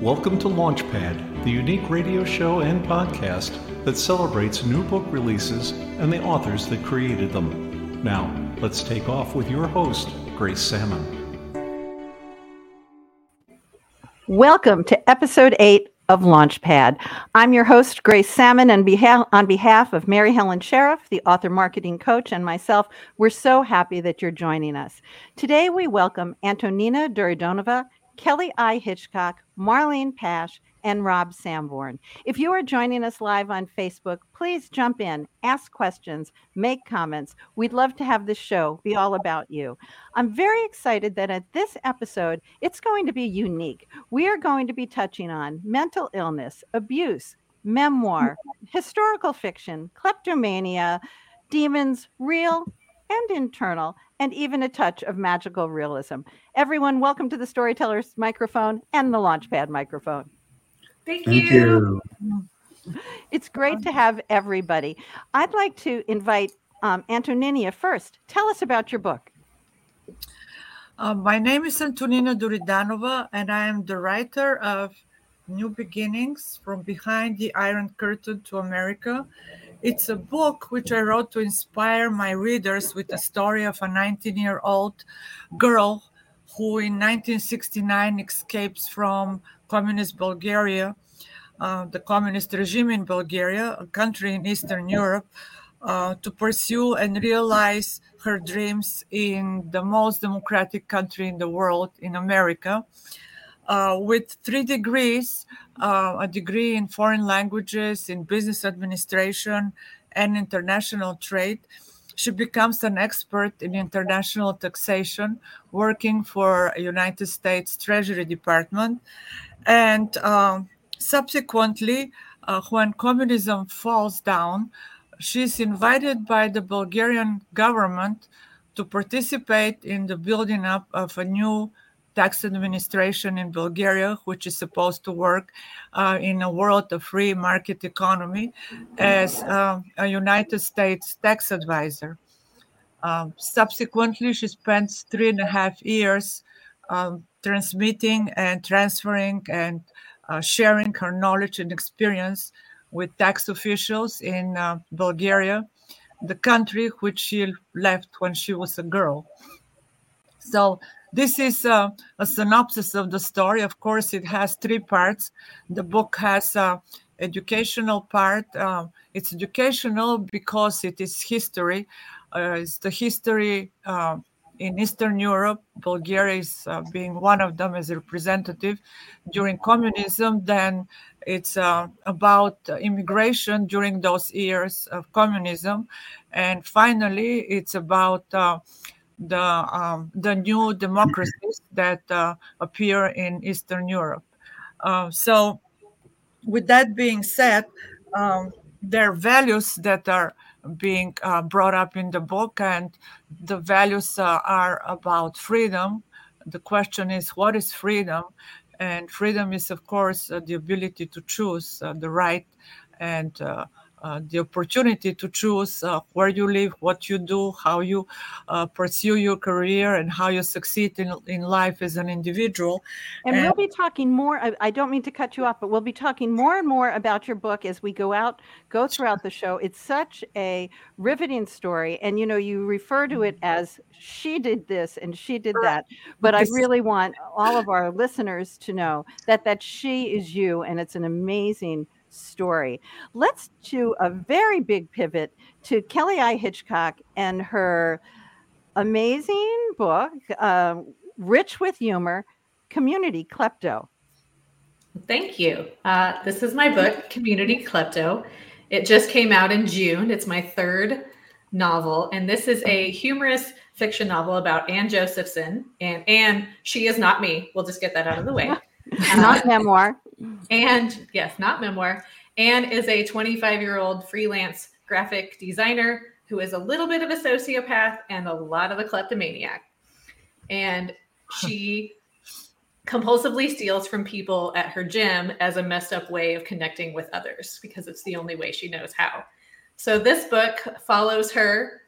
Welcome to Launchpad, the unique radio show and podcast that celebrates new book releases and the authors that created them. Now, let's take off with your host, Grace Sammon. Welcome to episode eight of Launchpad. I'm your host, Grace Sammon, and beha- on behalf of Mary Helen Sheriff, the author marketing coach, and myself, we're so happy that you're joining us. Today, we welcome Antonina Duridanova Kelly I. Hitchcock, Marlene Pash, and Rob Sanborn. If you are joining us live on Facebook, please jump in, ask questions, make comments. We'd love to have this show be all about you. I'm very excited that at this episode, it's going to be unique. We are going to be touching on mental illness, abuse, memoir, historical fiction, kleptomania, demons, real and internal, and even a touch of magical realism. Everyone, welcome to the Storyteller's microphone and the Launchpad microphone. Thank, Thank you. you. It's great to have everybody. I'd like to invite um, Antonina first. Tell us about your book. Uh, my name is Antonina Duridanova, and I am the writer of New Beginnings From Behind the Iron Curtain to America. It's a book which I wrote to inspire my readers with the story of a 19 year old girl who, in 1969, escapes from communist Bulgaria, uh, the communist regime in Bulgaria, a country in Eastern Europe, uh, to pursue and realize her dreams in the most democratic country in the world, in America. Uh, with three degrees uh, a degree in foreign languages, in business administration, and international trade. She becomes an expert in international taxation, working for United States Treasury Department. And um, subsequently, uh, when communism falls down, she's invited by the Bulgarian government to participate in the building up of a new tax administration in Bulgaria, which is supposed to work uh, in a world of free market economy as uh, a United States tax advisor. Um, subsequently, she spends three and a half years um, transmitting and transferring and uh, sharing her knowledge and experience with tax officials in uh, Bulgaria, the country which she left when she was a girl. So this is uh, a synopsis of the story. Of course, it has three parts. The book has a educational part. Uh, it's educational because it is history. Uh, it's the history uh, in Eastern Europe. Bulgaria is uh, being one of them as a representative during communism. Then it's uh, about immigration during those years of communism, and finally, it's about the um, the new democracies that uh, appear in Eastern Europe. Uh, so, with that being said, um, there are values that are being uh, brought up in the book, and the values uh, are about freedom. The question is, what is freedom? And freedom is, of course, uh, the ability to choose uh, the right and the opportunity to choose uh, where you live, what you do, how you uh, pursue your career, and how you succeed in, in life as an individual. And, and we'll be talking more. I, I, don't mean to cut you off, but we'll be talking more and more about your book as we go out, go throughout the show. It's such a riveting story. And, you know, you refer to it as she did this and she did that. But I really want all of our listeners to know that that she is you, and it's an amazing story. Let's do a very big pivot to Kelly I. Hitchcock and her amazing book, uh, Rich with Humor Community Klepto. Thank you. Uh, this is my book, Community Klepto. It just came out in June. It's my third novel, and this is a humorous fiction novel about Anne Josephson. And Anne, she is not me. We'll just get that out of the way. not memoir. And yes, not memoir. Anne is a 25 year old freelance graphic designer who is a little bit of a sociopath and a lot of a kleptomaniac. And she compulsively steals from people at her gym as a messed up way of connecting with others because it's the only way she knows how. So this book follows her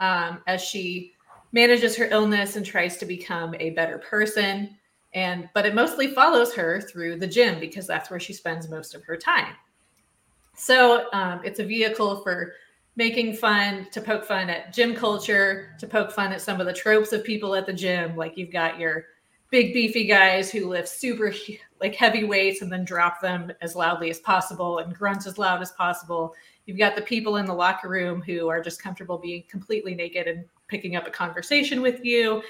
um, as she manages her illness and tries to become a better person And but it mostly follows her through the gym because that's where she spends most of her time. So um, it's a vehicle for making fun to poke fun at gym culture, to poke fun at some of the tropes of people at the gym. Like you've got your big beefy guys who lift super like heavy weights and then drop them as loudly as possible and grunt as loud as possible. You've got the people in the locker room who are just comfortable being completely naked and picking up a conversation with you.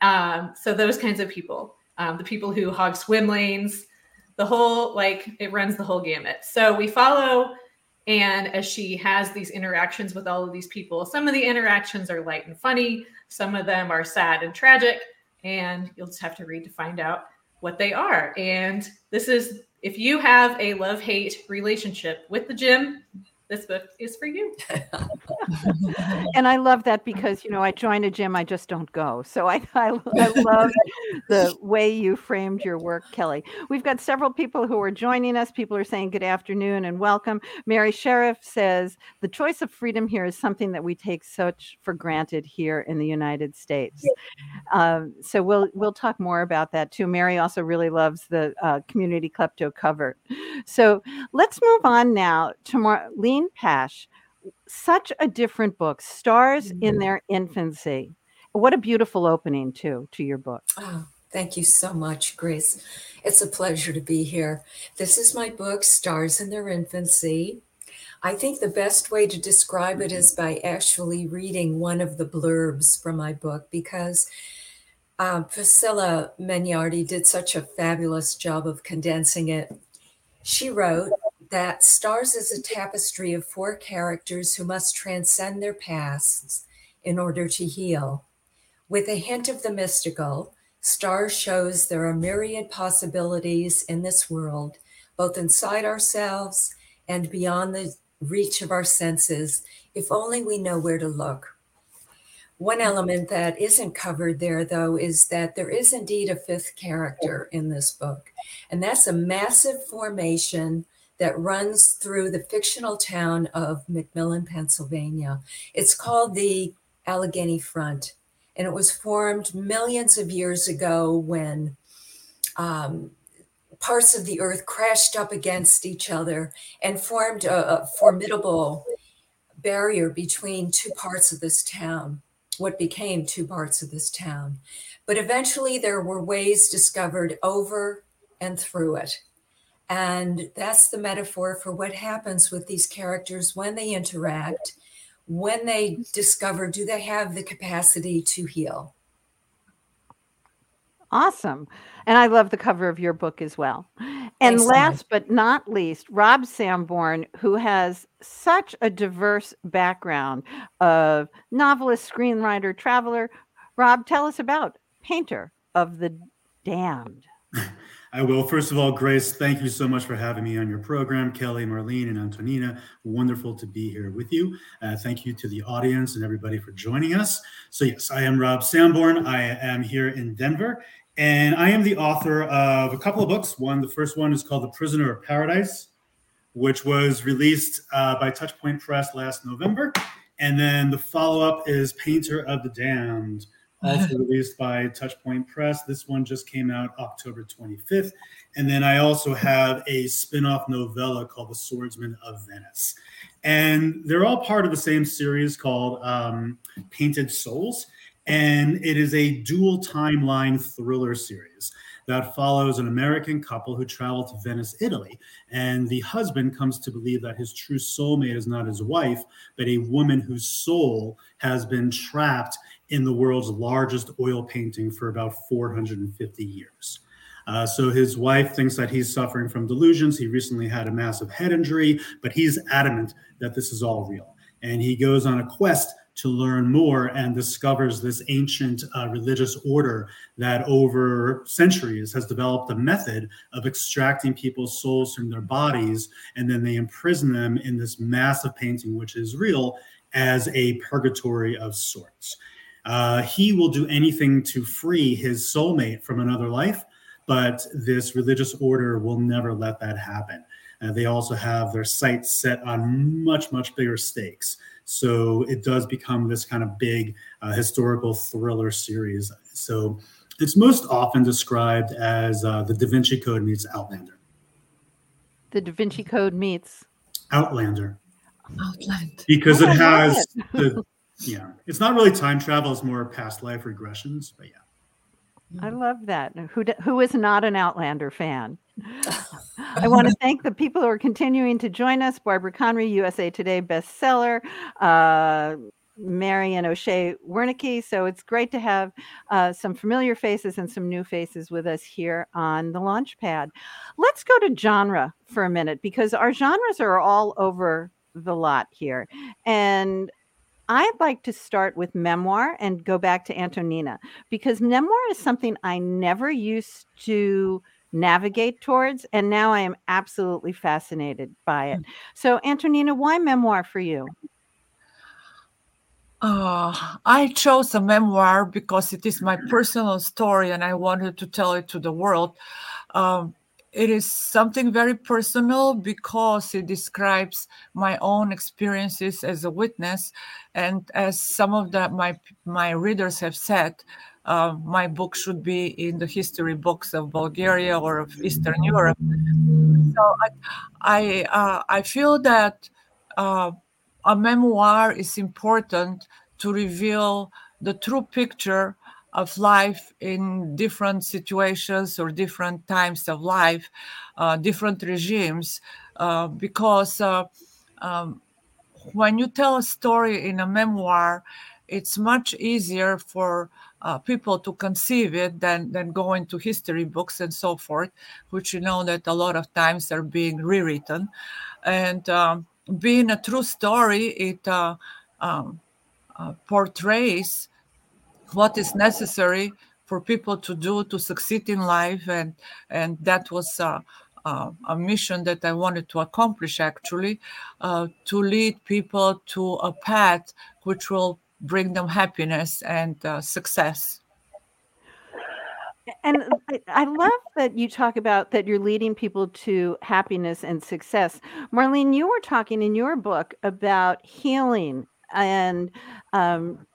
Um, so those kinds of people, um, the people who hog swim lanes, the whole like it runs the whole gamut. So we follow and as she has these interactions with all of these people, some of the interactions are light and funny, some of them are sad and tragic, and you'll just have to read to find out what they are. And this is if you have a love hate relationship with the gym, this book is for you. and I love that because, you know, I join a gym, I just don't go. So I, I, I love the way you framed your work, Kelly. We've got several people who are joining us. People are saying good afternoon and welcome. Mary Sheriff says the choice of freedom here is something that we take such for granted here in the United States. Um, so we'll we'll talk more about that too. Mary also really loves the uh, community klepto cover. So let's move on now to Marlene Pash, such a different book. Stars mm-hmm. in their infancy. What a beautiful opening too to your book. Oh, thank you so much, Grace. It's a pleasure to be here. This is my book, Stars in Their Infancy. I think the best way to describe it is by actually reading one of the blurbs from my book because um, Priscilla Mignardi did such a fabulous job of condensing it. She wrote, that Stars is a tapestry of four characters who must transcend their pasts in order to heal. With a hint of the mystical, Stars shows there are myriad possibilities in this world, both inside ourselves and beyond the reach of our senses, if only we know where to look. One element that isn't covered there, though, is that there is indeed a fifth character in this book, and that's a massive formation that runs through the fictional town of McMillan, Pennsylvania. It's called the Allegheny Front, and it was formed millions of years ago when um, parts of the earth crashed up against each other and formed a, a formidable barrier between two parts of this town, what became two parts of this town. But eventually, there were ways discovered over and through it. And that's the metaphor for what happens with these characters when they interact, when they discover do they have the capacity to heal. Awesome. And I love the cover of your book as well. And Thanks last so but not least, Rob Sanborn, who has such a diverse background of novelist, screenwriter, traveler. Rob, tell us about Painter of the Damned. I will. First of all, Grace, thank you so much for having me on your program. Kelly, Marlene, and Antonina, wonderful to be here with you. Uh, thank you to the audience and everybody for joining us. So, yes, I am Rob Sanborn. I am here in Denver, and I am the author of a couple of books. One, the first one is called The Prisoner of Paradise, which was released uh, by Touchpoint Press last November. And then the follow up is Painter of the Damned also released by Touchpoint Press. This one just came out October 25th. And then I also have a spin off novella called The Swordsman of Venice. And they're all part of the same series called um, Painted Souls. And it is a dual timeline thriller series that follows an American couple who travel to Venice, Italy. And the husband comes to believe that his true soulmate is not his wife, but a woman whose soul has been trapped in the world's largest oil painting for about 450 years. Uh, so his wife thinks that he's suffering from delusions. He recently had a massive head injury, but he's adamant that this is all real. And he goes on a quest to learn more and discovers this ancient uh, religious order that over centuries has developed a method of extracting people's souls from their bodies and then they imprison them in this massive painting which is real as a purgatory of sorts uh, he will do anything to free his soulmate from another life but this religious order will never let that happen uh, they also have their sights set on much much bigger stakes so it does become this kind of big uh, historical thriller series. So it's most often described as uh, the Da Vinci Code meets Outlander. The Da Vinci Code meets Outlander. Outland. Because Oh, it I love has the yeah, it's not really time travel, it's more past life regressions, but yeah. I love that. Who who is not an Outlander fan? I want to thank the people who are continuing to join us. Barbara Conrey, USA Today bestseller. Uh, Marian O'Shea Wernicke. So it's great to have uh, some familiar faces and some new faces with us here on the Launchpad. Let's go to genre for a minute because our genres are all over the lot here. And I'd like to start with memoir and go back to Antonina because memoir is something I never used to navigate towards. And now I am absolutely fascinated by it. So, Antonina, why memoir for you? Uh, I chose a memoir because it is my personal story and I wanted to tell it to the world. Um, it is something very personal because it describes my own experiences as a witness, and as some of the, my my readers have said, uh, my book should be in the history books of Bulgaria or of Eastern Europe. So I I, uh, I feel that uh, a memoir is important to reveal the true picture of life in different situations or different times of life, uh, different regimes, uh, because uh, um, when you tell a story in a memoir, it's much easier for uh, people to conceive it than, than go into history books and so forth, which you know that a lot of times are being rewritten. And um, being a true story, it uh, um, uh, portrays what is necessary for people to do to succeed in life and and that was uh, uh, a mission that i wanted to accomplish actually uh, to lead people to a path which will bring them happiness and uh, success And I, I love that you talk about that you're leading people to happiness and success. Marlene, you were talking in your book about healing and um,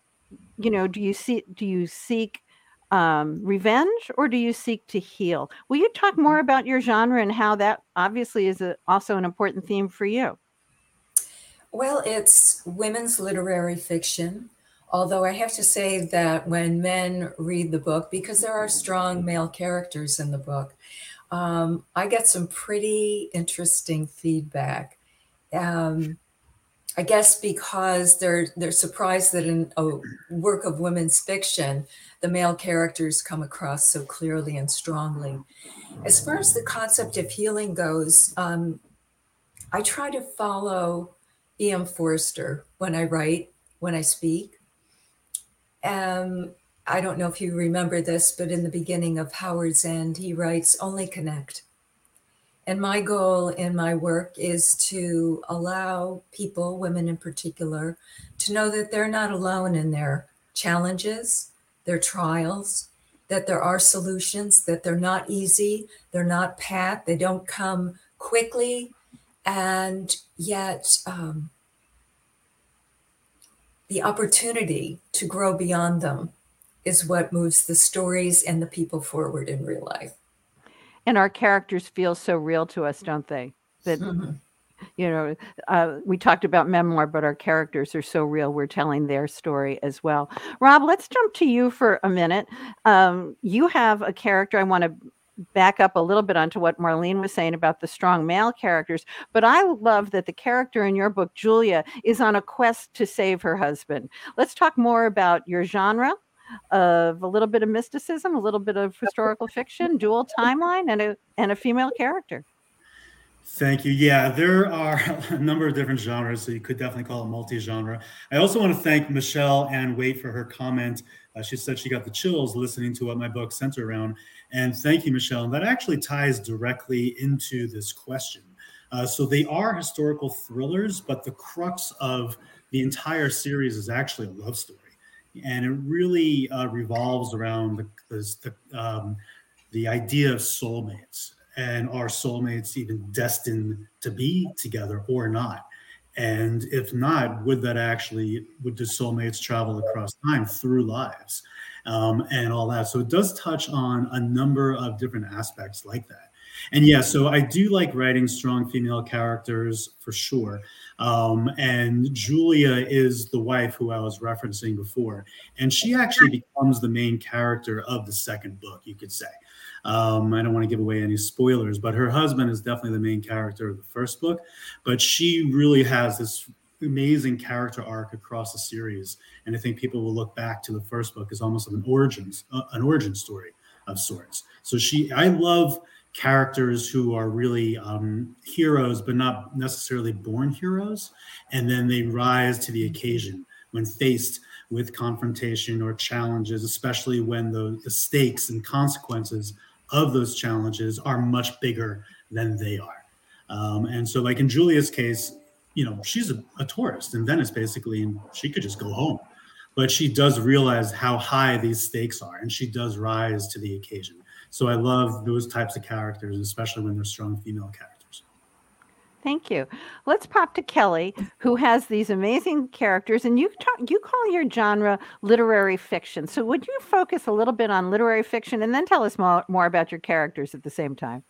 you know do you see do you seek um, revenge or do you seek to heal will you talk more about your genre and how that obviously is a, also an important theme for you Well, it's women's literary fiction. Although I have to say that when men read the book, because there are strong male characters in the book, um, I get some pretty interesting feedback. Um, I guess because they're they're surprised that in a work of women's fiction, the male characters come across so clearly and strongly. As far as the concept of healing goes, um, I try to follow E.M. Forster when I write, when I speak. Um, I don't know if you remember this, but in the beginning of Howards End, he writes, only connect. And my goal in my work is to allow people, women in particular, to know that they're not alone in their challenges, their trials, that there are solutions, that they're not easy, they're not pat, they don't come quickly, and yet um, the opportunity to grow beyond them is what moves the stories and the people forward in real life. And our characters feel so real to us don't they? That you know uh, we talked about memoir but our characters are so real we're telling their story as well. Rob let's jump to you for a minute. Um, you have a character i want to back up a little bit onto what marlene was saying about the strong male characters but i love that the character in your book julia is on a quest to save her husband. Let's talk more about your genre of a little bit of mysticism a little bit of historical fiction dual timeline and a and a female character Thank you. Yeah, there are a number of different genres, so you could definitely call it multi-genre. I also want to thank Michelle Ann Waite for her comment. Uh, she said she got the chills listening to what my book centered around. And thank you, Michelle. And that actually ties directly into this question. Uh, so they are historical thrillers, but the crux of the entire series is actually a love story, and it really uh, revolves around the the, the, um, the idea of soulmates and are soulmates even destined to be together or not and if not would that actually would the soulmates travel across time through lives um, and all that. So it does touch on a number of different aspects like that. And yeah, so I do like writing strong female characters for sure. Um, and Julia is the wife who I was referencing before. And she actually becomes the main character of the second book, you could say. Um, I don't want to give away any spoilers, but her husband is definitely the main character of the first book. But she really has this amazing character arc across the series, and I think people will look back to the first book as almost of an origins, uh, an origin story of sorts. So she, I love characters who are really um, heroes, but not necessarily born heroes, and then they rise to the occasion when faced with confrontation or challenges, especially when the, the stakes and consequences of those challenges are much bigger than they are. Um, and so, like in Julia's case, you know, she's a, a tourist in Venice basically, and she could just go home. But she does realize how high these stakes are, and she does rise to the occasion. So I love those types of characters, especially when they're strong female characters. Thank you. Let's pop to Kelly, who has these amazing characters, and you talk, you call your genre literary fiction. So would you focus a little bit on literary fiction, and then tell us more, more about your characters at the same time?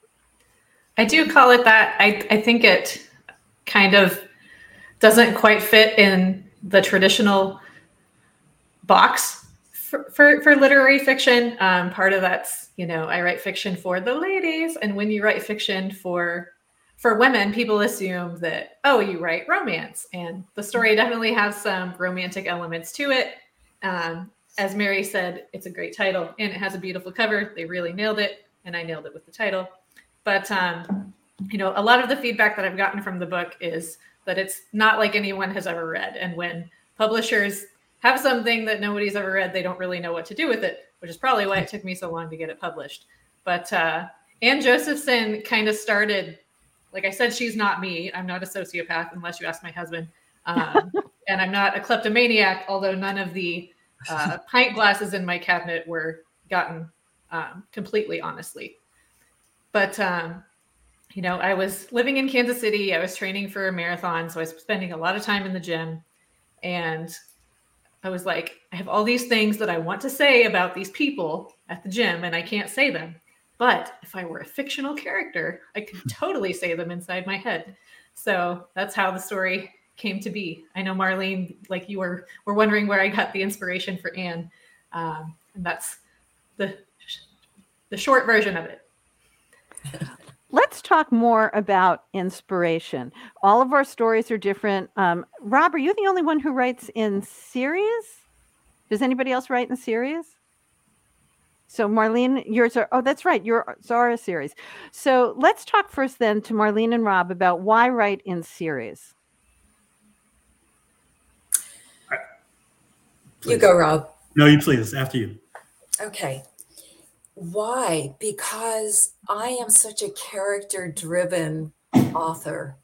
I do call it that. I, I think it kind of doesn't quite fit in the traditional box for, for, for literary fiction. Um, part of that's, you know, I write fiction for the ladies. And when you write fiction for for women, people assume that, oh, you write romance. And the story definitely has some romantic elements to it. Um, as Mary said, it's a great title and it has a beautiful cover. They really nailed it. And I nailed it with the title. But, um, you know, a lot of the feedback that I've gotten from the book is that it's not like anyone has ever read. And when publishers have something that nobody's ever read, they don't really know what to do with it, which is probably why it took me so long to get it published. But uh, Anne Josephson kind of started, like I said, she's not me. I'm not a sociopath unless you ask my husband. Um, and I'm not a kleptomaniac, although none of the uh, pint glasses in my cabinet were gotten um, completely honestly. But um, you know, I was living in Kansas City. I was training for a marathon. So I was spending a lot of time in the gym. And I was like, I have all these things that I want to say about these people at the gym, and I can't say them. But if I were a fictional character, I could totally say them inside my head. So that's how the story came to be. I know Marlene, like you were, were wondering where I got the inspiration for Anne, um, and that's the the short version of it. let's talk more about inspiration. All of our stories are different. Um, Rob, are you the only one who writes in series? Does anybody else write in series? So Marlene, yours are oh that's right, your Zara series. So let's talk first then to Marlene and Rob about why write in series. You go, Rob. No, you please. After you. Okay. Why? Because I am such a character driven author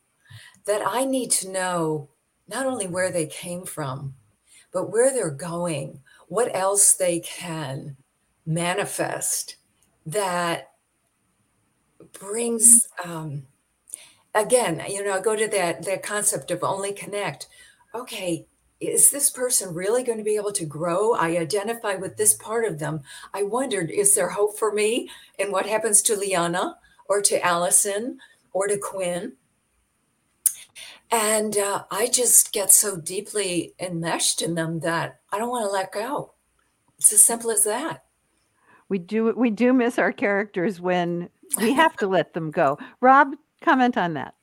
that I need to know not only where they came from, but where they're going, what else they can manifest that brings um, again you know go to that that concept of only connect okay is this person really going to be able to grow? I identify with this part of them. I wondered, is there hope for me? And what happens to Liana or to Allison or to Quinn? And uh, I just get so deeply enmeshed in them that I don't want to let go. It's as simple as that. We do we do miss our characters when we have to let them go. Rob, comment on that.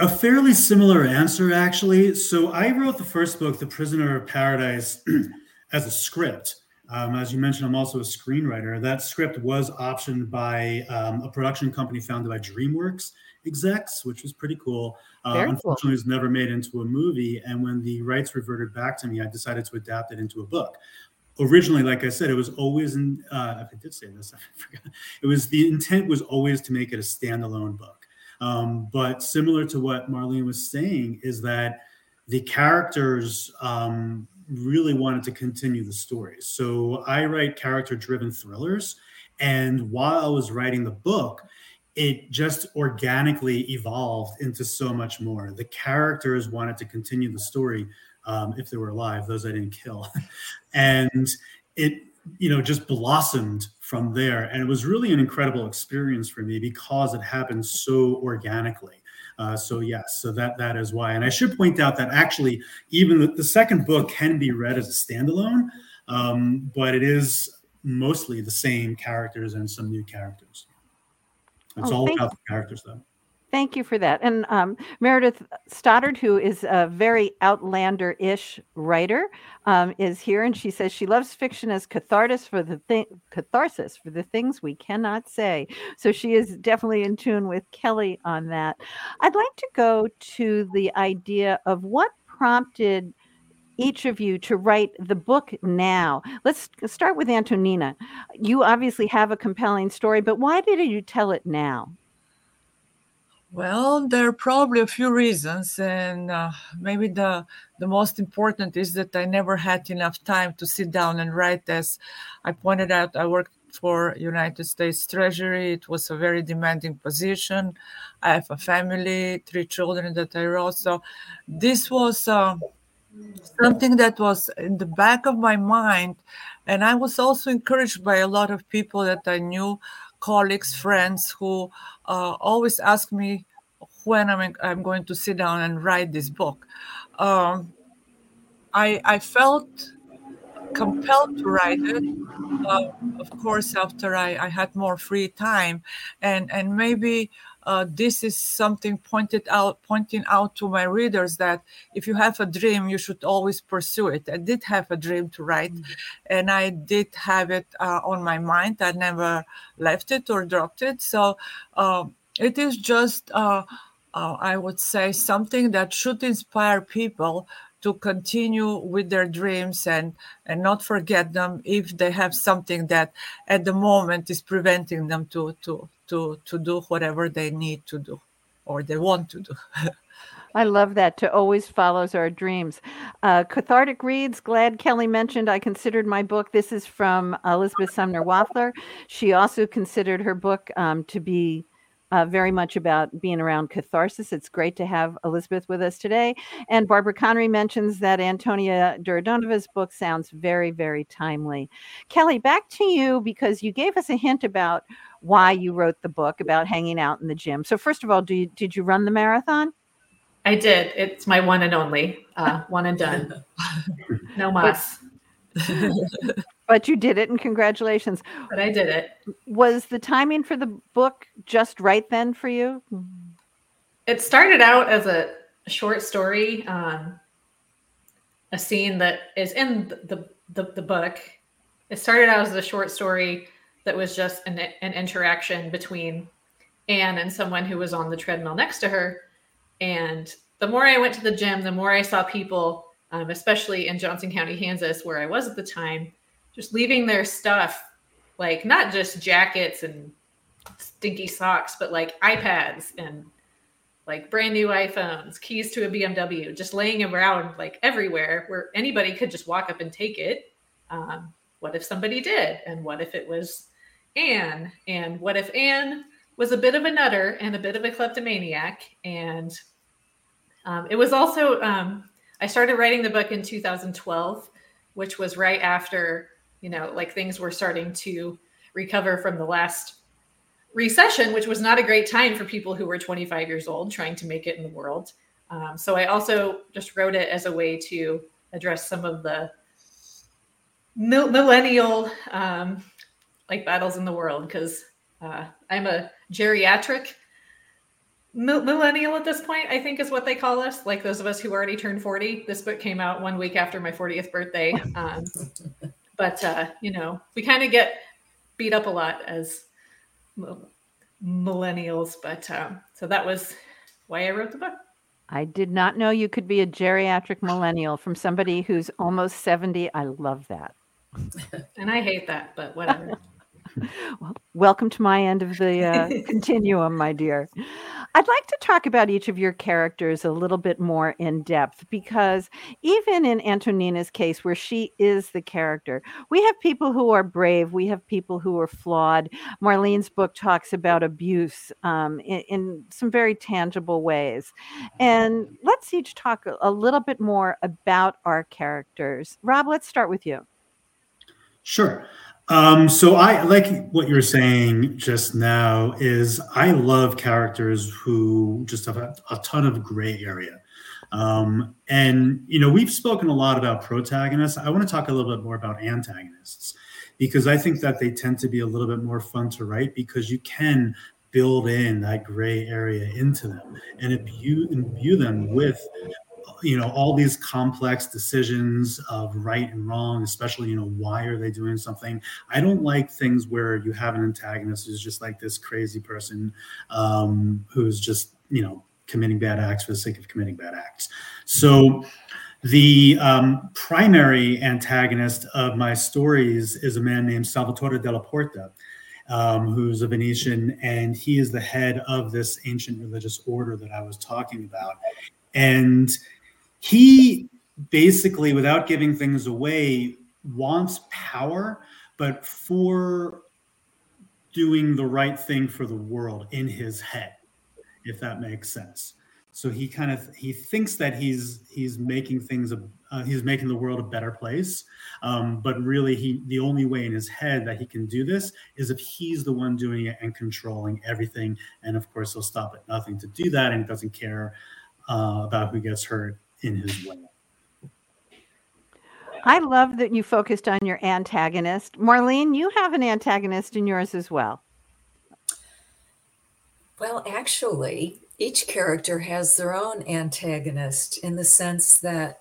A fairly similar answer, actually. So I wrote the first book, The Prisoner of Paradise, as a script. Um, as you mentioned, I'm also a screenwriter. That script was optioned by um, a production company founded by DreamWorks execs, which was pretty cool. Uh, unfortunately, cool. it was never made into a movie. And when the rights reverted back to me, I decided to adapt it into a book. Originally, like I said, it was always in. Uh, I did say this. I forgot. It was the intent was always to make it a standalone book. Um, but similar to what Marlene was saying, is that the characters um, really wanted to continue the story. So I write character driven thrillers. And while I was writing the book, it just organically evolved into so much more. The characters wanted to continue the story um, if they were alive, those I didn't kill. and it you know, just blossomed from there. And it was really an incredible experience for me because it happened so organically. Uh, so yes, so that that is why. And I should point out that actually, even the, the second book can be read as a standalone, um, but it is mostly the same characters and some new characters. It's oh, all about the characters, though. Thank you for that. And um, Meredith Stoddard, who is a very outlander ish writer, um, is here. And she says she loves fiction as catharsis for the thing, catharsis for the things we cannot say. So she is definitely in tune with Kelly on that. I'd like to go to the idea of what prompted each of you to write the book now. Let's start with Antonina. You obviously have a compelling story, but why did you tell it now? Well, there are probably a few reasons, and uh, maybe the the most important is that I never had enough time to sit down and write. As I pointed out, I worked for United States Treasury. It was a very demanding position. I have a family, three children that I wrote. So this was uh, something that was in the back of my mind, and I was also encouraged by a lot of people that I knew colleagues, friends who uh, always ask me when I'm, I'm going to sit down and write this book. Um, I, I felt compelled to write it, uh, of course, after I, I had more free time, and and maybe uh, this is something pointed out pointing out to my readers that if you have a dream you should always pursue it. I did have a dream to write mm-hmm. and i did have it uh, on my mind. I never left it or dropped it. So uh, it is just uh, uh, i would say something that should inspire people to continue with their dreams and and not forget them if they have something that at the moment is preventing them to to to to do whatever they need to do or they want to do. I love that. To always follows our dreams. Uh, Cathartic Reads. Glad Kelly mentioned I considered my book. This is from Elizabeth Sumner Wafler. She also considered her book um, to be uh, very much about being around catharsis. It's great to have Elizabeth with us today. And Barbara Connery mentions that Antonia Duridanova's book sounds very, very timely. Kelly, back to you because you gave us a hint about why you wrote the book about hanging out in the gym. So, first of all, you, did you run the marathon? I did. It's my one and only, uh, one and done. No mas. but you did it, and congratulations. But I did it. Was the timing for the book just right then for you? It started out as a short story, um, a scene that is in the, the, the book. It started out as a short story that was just an, an interaction between Anne and someone who was on the treadmill next to her. And the more I went to the gym, the more I saw people, um, especially in Johnson County, Kansas, where I was at the time, just leaving their stuff, like not just jackets and stinky socks, but like iPads and like brand new iPhones, keys to a BMW, just laying around like everywhere where anybody could just walk up and take it. Um, what if somebody did? And what if it was Anne. And what if Anne was a bit of a nutter and a bit of a kleptomaniac? And um, it was also, um, I started writing the book in 2012, which was right after, you know, like things were starting to recover from the last recession, which was not a great time for people who were 25 years old trying to make it in the world. Um, so I also just wrote it as a way to address some of the millennial um, like battles in the world because uh, I'm a geriatric millennial at this point, I think is what they call us. Like those of us who already turned 40. This book came out one week after my 40th birthday. Um, but, uh, you know, we kind of get beat up a lot as millennials. But um, so that was why I wrote the book. I did not know you could be a geriatric millennial from somebody who's almost 70. I love that. and I hate that, but whatever. well, welcome to my end of the uh, continuum, my dear. I'd like to talk about each of your characters a little bit more in depth because even in Antonina's case, where she is the character, we have people who are brave, we have people who are flawed. Marlene's book talks about abuse um, in, in, some very tangible ways. And let's each talk a, a little bit more about our characters. Rob, let's start with you. Sure. Um, so I like what you're saying just now is I love characters who just have a, a ton of gray area. Um, and you know, we've spoken a lot about protagonists. I want to talk a little bit more about antagonists because I think that they tend to be a little bit more fun to write because you can build in that gray area into them and imbue, imbue them with you know all these complex decisions of right and wrong especially you know why are they doing something i don't like things where you have an antagonist who's just like this crazy person um, who's just you know committing bad acts for the sake of committing bad acts so the um, primary antagonist of my stories is a man named salvatore della porta um, who's a Venetian, and he is the head of this ancient religious order that I was talking about. And he basically, without giving things away, wants power, but for doing the right thing for the world in his head, if that makes sense. So he kind of he thinks that he's he's making things uh, he's making the world a better place, um, but really he the only way in his head that he can do this is if he's the one doing it and controlling everything. And of course, he'll stop at nothing to do that, and he doesn't care uh, about who gets hurt in his way. I love that you focused on your antagonist. Marlene, you have an antagonist in yours as well. Well, actually, each character has their own antagonist in the sense that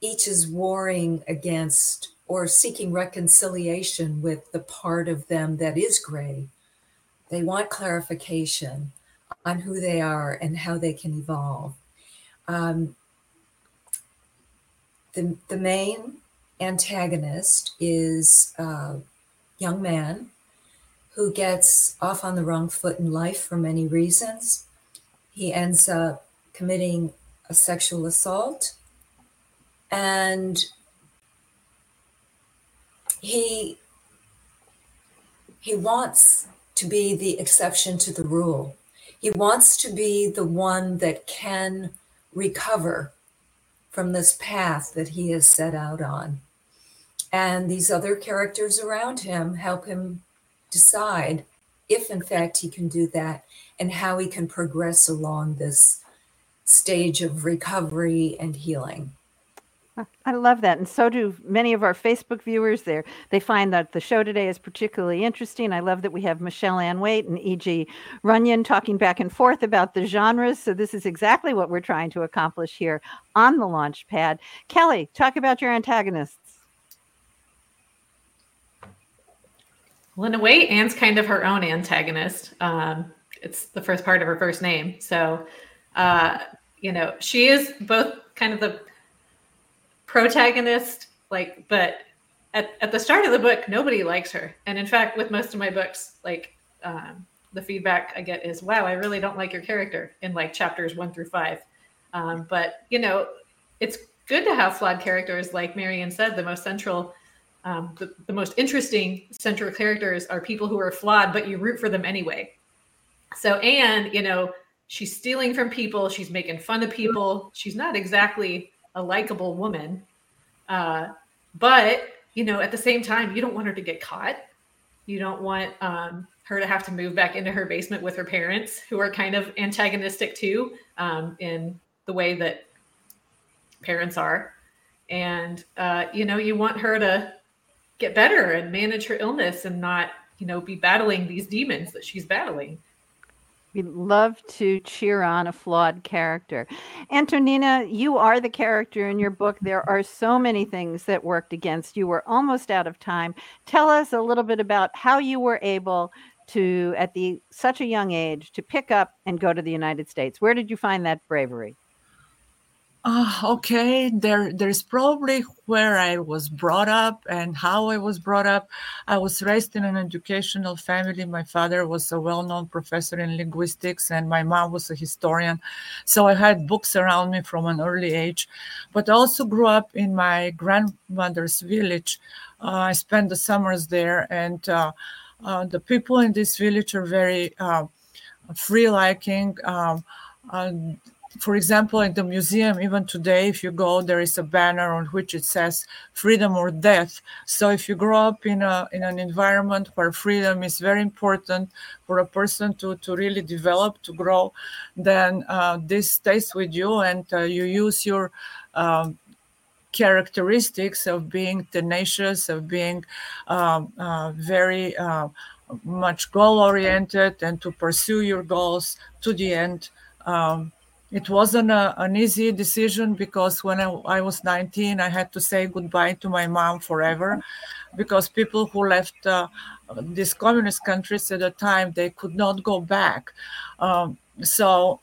each is warring against or seeking reconciliation with the part of them that is gray. They want clarification on who they are and how they can evolve. Um, the, the main antagonist is a young man who gets off on the wrong foot in life for many reasons. He ends up committing a sexual assault and he he wants to be the exception to the rule. He wants to be the one that can recover from this path that he has set out on. And these other characters around him help him decide if, in fact, he can do that and how he can progress along this stage of recovery and healing. I love that. And so do many of our Facebook viewers there. They find that the show today is particularly interesting. I love that we have Michelle Ann Waite and E.G. Runyon talking back and forth about the genres. So this is exactly what we're trying to accomplish here on the launch pad. Kelly, talk about your antagonists. Well, in a way, Anne's kind of her own antagonist. Um, it's the first part of her first name. So, uh, you know, she is both kind of the protagonist, like, but at, at the start of the book, nobody likes her. And in fact, with most of my books, like, um, the feedback I get is, wow, I really don't like your character in like chapters one through five. Um, but, you know, it's good to have flawed characters, like Marion said, the most central. Um, the, the most interesting central characters are people who are flawed, but you root for them anyway. So Anne, you know, she's stealing from people, she's making fun of people. She's not exactly a likable woman. Uh, but you know, at the same time, you don't want her to get caught. You don't want um, her to have to move back into her basement with her parents, who are kind of antagonistic too, um, in the way that parents are. And uh, you know, you want her to get better and manage her illness and not, you know, be battling these demons that she's battling. We love to cheer on a flawed character. Antonina, you are the character in your book. There are so many things that worked against you. We're almost out of time. Tell us a little bit about how you were able to, at the such a young age, to pick up and go to the United States. Where did you find that bravery? Uh, okay, there there's probably where I was brought up and how I was brought up. I was raised in an educational family. My father was a well-known professor in linguistics and my mom was a historian. So I had books around me from an early age, but I also grew up in my grandmother's village. Uh, I spent the summers there and uh, uh the people in this village are very uh, free liking. Um, for example, in the museum, even today, if you go, there is a banner on which it says freedom or death. So if you grow up in, a, in an environment where freedom is very important for a person to, to really develop, to grow, then uh, this stays with you and uh, you use your um, characteristics of being tenacious, of being um, uh, very uh, much goal oriented, and to pursue your goals to the end. Um, it wasn't a, an easy decision because when I, I, was 19, I had to say goodbye to my mom forever because people who left uh, these communist countries at the time, they could not go back. Um, so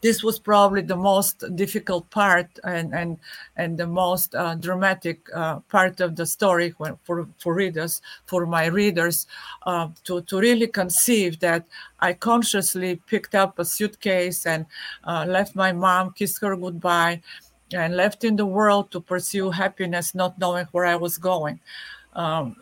this was probably the most difficult part and and and the most uh, dramatic uh, part of the story for for readers for my readers uh, to to really conceive that I consciously picked up a suitcase and uh, left my mom, kissed her goodbye, and left in the world to pursue happiness, not knowing where I was going. Um,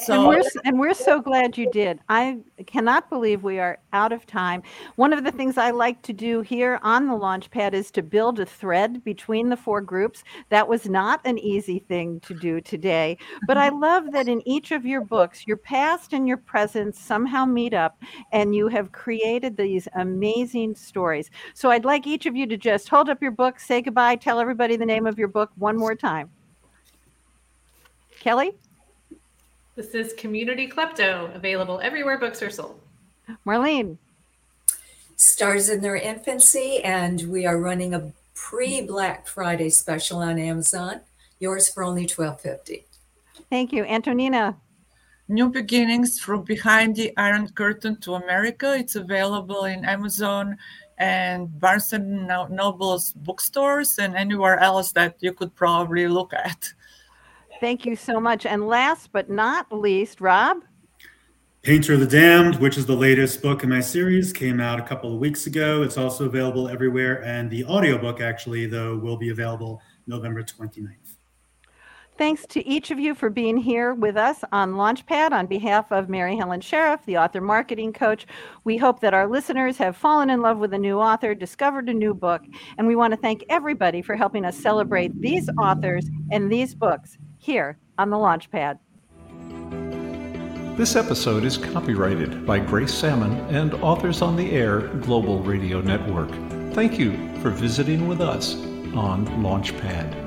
so, and we're and we're so glad you did. I cannot believe we are out of time. One of the things I like to do here on the Launchpad is to build a thread between the four groups. That was not an easy thing to do today, but I love that in each of your books, your past and your present somehow meet up, and you have created these amazing stories. So I'd like each of you to just hold up your book, say goodbye, tell everybody the name of your book one more time. Kelly. This is Community Klepto, available everywhere books are sold. Marlene. Stars in their infancy, and we are running a pre Black Friday special on Amazon. Yours for only twelve fifty. Thank you, Antonina. New Beginnings from Behind the Iron Curtain to America. It's available in Amazon and Barnes and Noble's bookstores and anywhere else that you could probably look at. Thank you so much. And last but not least, Rob. Painter of the Damned, which is the latest book in my series, came out a couple of weeks ago. It's also available everywhere. And the audiobook, actually, though, will be available November 29th. Thanks to each of you for being here with us on Launchpad on behalf of Mary Helen Sheriff, the author marketing coach. We hope that our listeners have fallen in love with a new author, discovered a new book, and we want to thank everybody for helping us celebrate these authors and these books here on the Launchpad. This episode is copyrighted by Grace Sammon and Authors on the Air Global Radio Network. Thank you for visiting with us on Launchpad.